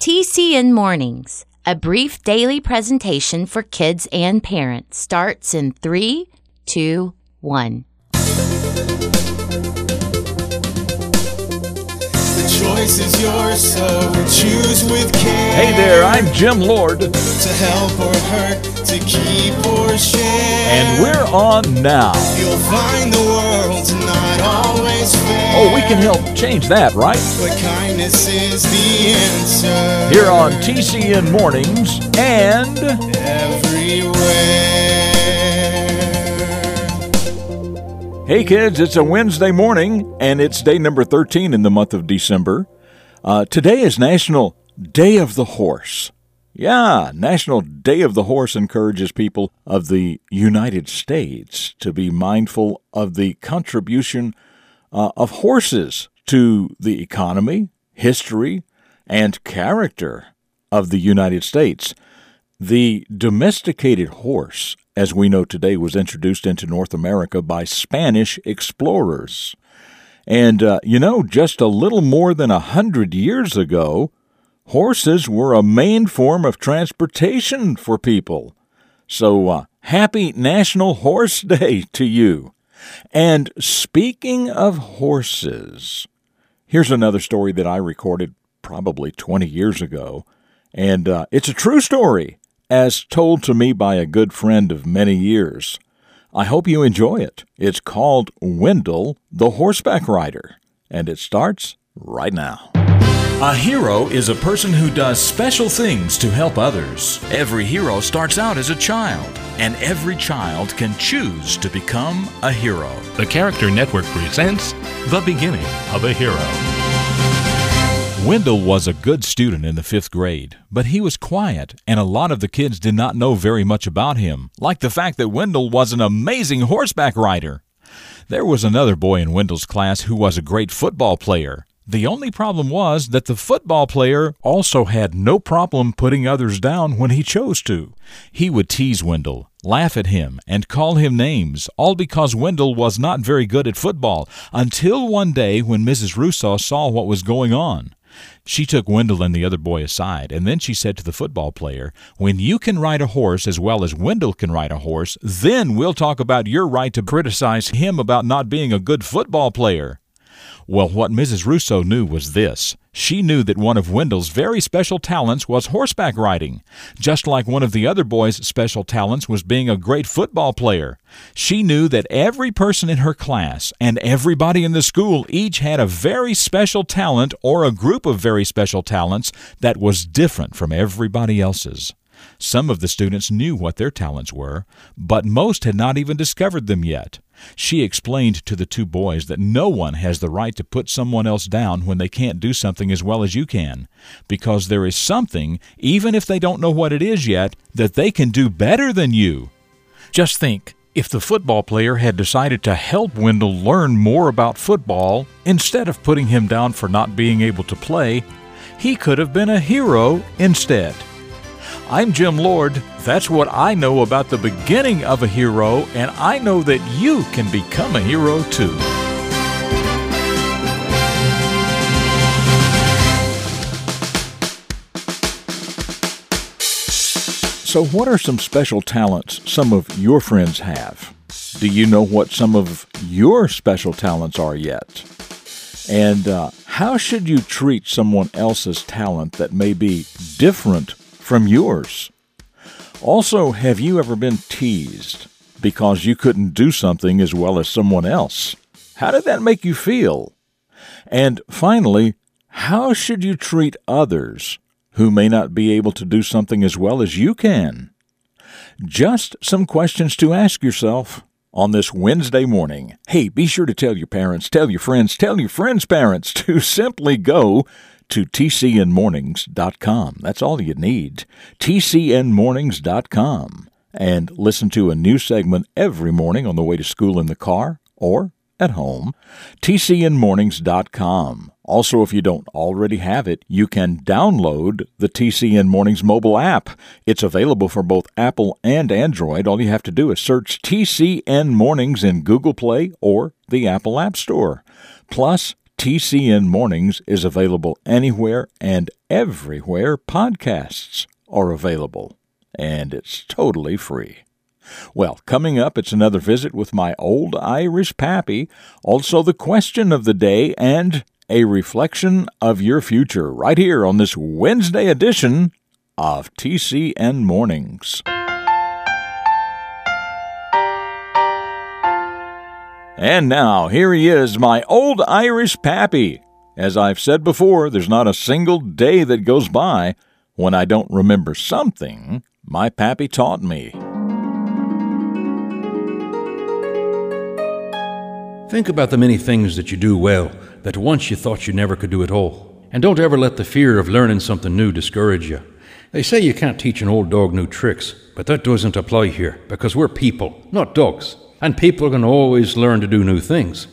TCN Mornings, a brief daily presentation for kids and parents, starts in three, two, one. The choice is yours, so choose with care. Hey there, I'm Jim Lord, To help or hurt, to keep or share. and we're on now. You'll find the world's not always fair. Oh, we can help change that, right? But kindness is the answer. Here on TCN Mornings and Everywhere. Hey kids, it's a Wednesday morning and it's day number 13 in the month of December. Uh, today is National Day of the Horse. Yeah, National Day of the Horse encourages people of the United States to be mindful of the contribution uh, of horses to the economy, history, and character of the United States. The domesticated horse, as we know today, was introduced into North America by Spanish explorers. And, uh, you know, just a little more than a hundred years ago, horses were a main form of transportation for people. So, uh, happy National Horse Day to you. And speaking of horses, here's another story that I recorded probably 20 years ago. And uh, it's a true story, as told to me by a good friend of many years. I hope you enjoy it. It's called Wendell the Horseback Rider, and it starts right now. A hero is a person who does special things to help others. Every hero starts out as a child, and every child can choose to become a hero. The Character Network presents The Beginning of a Hero. Wendell was a good student in the fifth grade, but he was quiet, and a lot of the kids did not know very much about him, like the fact that Wendell was an amazing horseback rider. There was another boy in Wendell's class who was a great football player. The only problem was that the football player also had no problem putting others down when he chose to. He would tease Wendell, laugh at him, and call him names, all because Wendell was not very good at football, until one day when Mrs. Russo saw what was going on. She took Wendell and the other boy aside, and then she said to the football player, When you can ride a horse as well as Wendell can ride a horse, then we'll talk about your right to criticize him about not being a good football player. Well, what Mrs. Russo knew was this. She knew that one of Wendell's very special talents was horseback riding, just like one of the other boys' special talents was being a great football player. She knew that every person in her class and everybody in the school each had a very special talent or a group of very special talents that was different from everybody else's. Some of the students knew what their talents were, but most had not even discovered them yet. She explained to the two boys that no one has the right to put someone else down when they can't do something as well as you can, because there is something, even if they don't know what it is yet, that they can do better than you. Just think if the football player had decided to help Wendell learn more about football instead of putting him down for not being able to play, he could have been a hero instead. I'm Jim Lord. That's what I know about the beginning of a hero, and I know that you can become a hero too. So, what are some special talents some of your friends have? Do you know what some of your special talents are yet? And uh, how should you treat someone else's talent that may be different from yours? Also, have you ever been teased because you couldn't do something as well as someone else? How did that make you feel? And finally, how should you treat others who may not be able to do something as well as you can? Just some questions to ask yourself on this Wednesday morning. Hey, be sure to tell your parents, tell your friends, tell your friends' parents to simply go to tcnmornings.com. That's all you need. tcnmornings.com. And listen to a new segment every morning on the way to school in the car or at home. tcnmornings.com. Also, if you don't already have it, you can download the TCN Mornings mobile app. It's available for both Apple and Android. All you have to do is search TCN Mornings in Google Play or the Apple App Store. Plus, TCN Mornings is available anywhere and everywhere podcasts are available, and it's totally free. Well, coming up, it's another visit with my old Irish pappy, also the question of the day, and a reflection of your future right here on this Wednesday edition of TCN Mornings. And now, here he is, my old Irish pappy. As I've said before, there's not a single day that goes by when I don't remember something my pappy taught me. Think about the many things that you do well that once you thought you never could do at all. And don't ever let the fear of learning something new discourage you. They say you can't teach an old dog new tricks, but that doesn't apply here because we're people, not dogs. And people can always learn to do new things.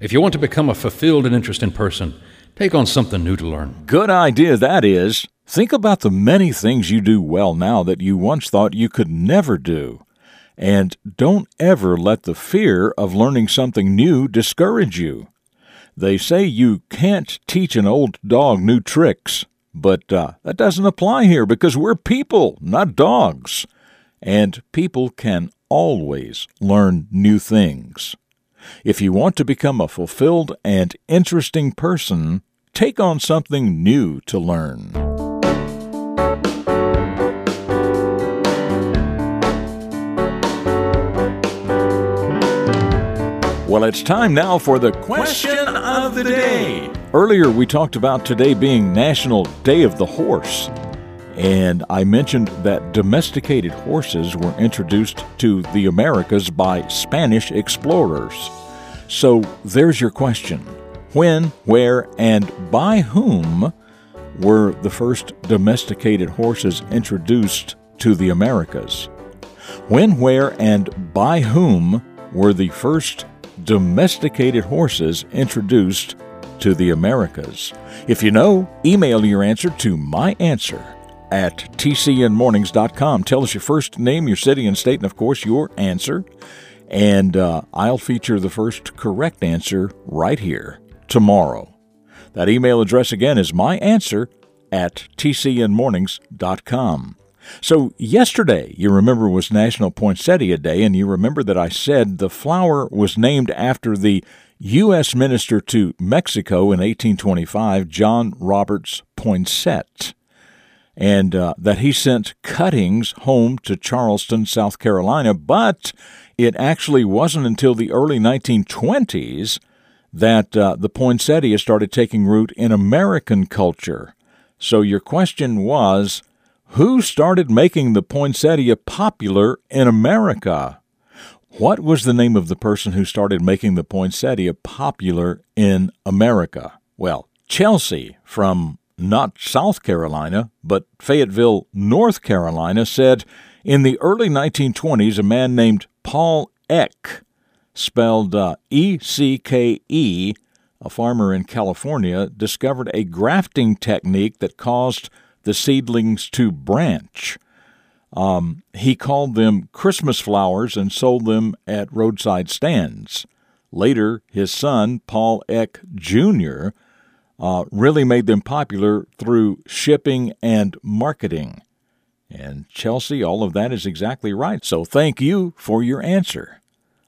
If you want to become a fulfilled and interesting person, take on something new to learn. Good idea, that is. Think about the many things you do well now that you once thought you could never do. And don't ever let the fear of learning something new discourage you. They say you can't teach an old dog new tricks, but uh, that doesn't apply here because we're people, not dogs. And people can always learn new things. If you want to become a fulfilled and interesting person, take on something new to learn. Well, it's time now for the question of the day. Earlier, we talked about today being National Day of the Horse. And I mentioned that domesticated horses were introduced to the Americas by Spanish explorers. So there's your question When, where, and by whom were the first domesticated horses introduced to the Americas? When, where, and by whom were the first domesticated horses introduced to the Americas? If you know, email your answer to my answer at tcnmornings.com. Tell us your first name, your city and state, and of course your answer. And uh, I'll feature the first correct answer right here tomorrow. That email address again is my answer at tcnmornings.com. So, yesterday, you remember, was National Poinsettia Day, and you remember that I said the flower was named after the U.S. Minister to Mexico in 1825, John Roberts Poinsett and uh, that he sent cuttings home to Charleston, South Carolina, but it actually wasn't until the early 1920s that uh, the poinsettia started taking root in American culture. So your question was, who started making the poinsettia popular in America? What was the name of the person who started making the poinsettia popular in America? Well, Chelsea from not South Carolina, but Fayetteville, North Carolina, said in the early 1920s, a man named Paul Ecke, spelled uh, E C K E, a farmer in California, discovered a grafting technique that caused the seedlings to branch. Um, he called them Christmas flowers and sold them at roadside stands. Later, his son, Paul Ecke Jr., uh, really made them popular through shipping and marketing. And Chelsea, all of that is exactly right. So thank you for your answer.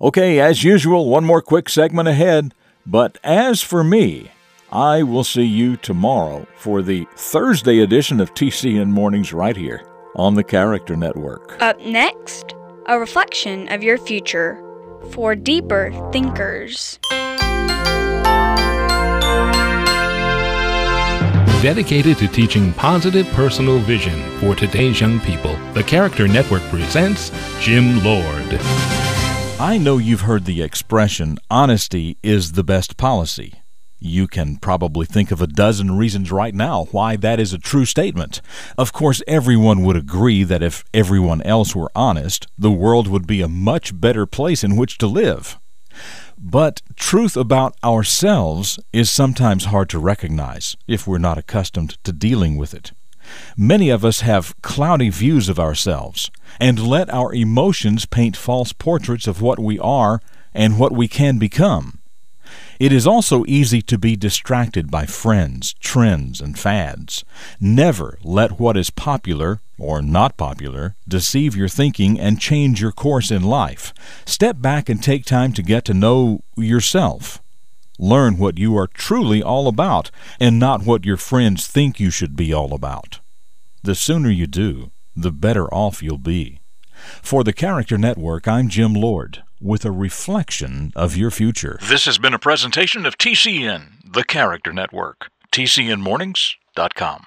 Okay, as usual, one more quick segment ahead. But as for me, I will see you tomorrow for the Thursday edition of TCN Mornings right here on the Character Network. Up next, a reflection of your future for deeper thinkers. Dedicated to teaching positive personal vision for today's young people. The Character Network presents Jim Lord. I know you've heard the expression, honesty is the best policy. You can probably think of a dozen reasons right now why that is a true statement. Of course, everyone would agree that if everyone else were honest, the world would be a much better place in which to live. But truth about ourselves is sometimes hard to recognize if we're not accustomed to dealing with it. Many of us have cloudy views of ourselves and let our emotions paint false portraits of what we are and what we can become. It is also easy to be distracted by friends, trends, and fads. Never let what is popular or not popular deceive your thinking and change your course in life. Step back and take time to get to know yourself. Learn what you are truly all about and not what your friends think you should be all about. The sooner you do, the better off you'll be. For the Character Network, I'm Jim Lord with a reflection of your future. This has been a presentation of TCN, the Character Network. TCNMornings.com.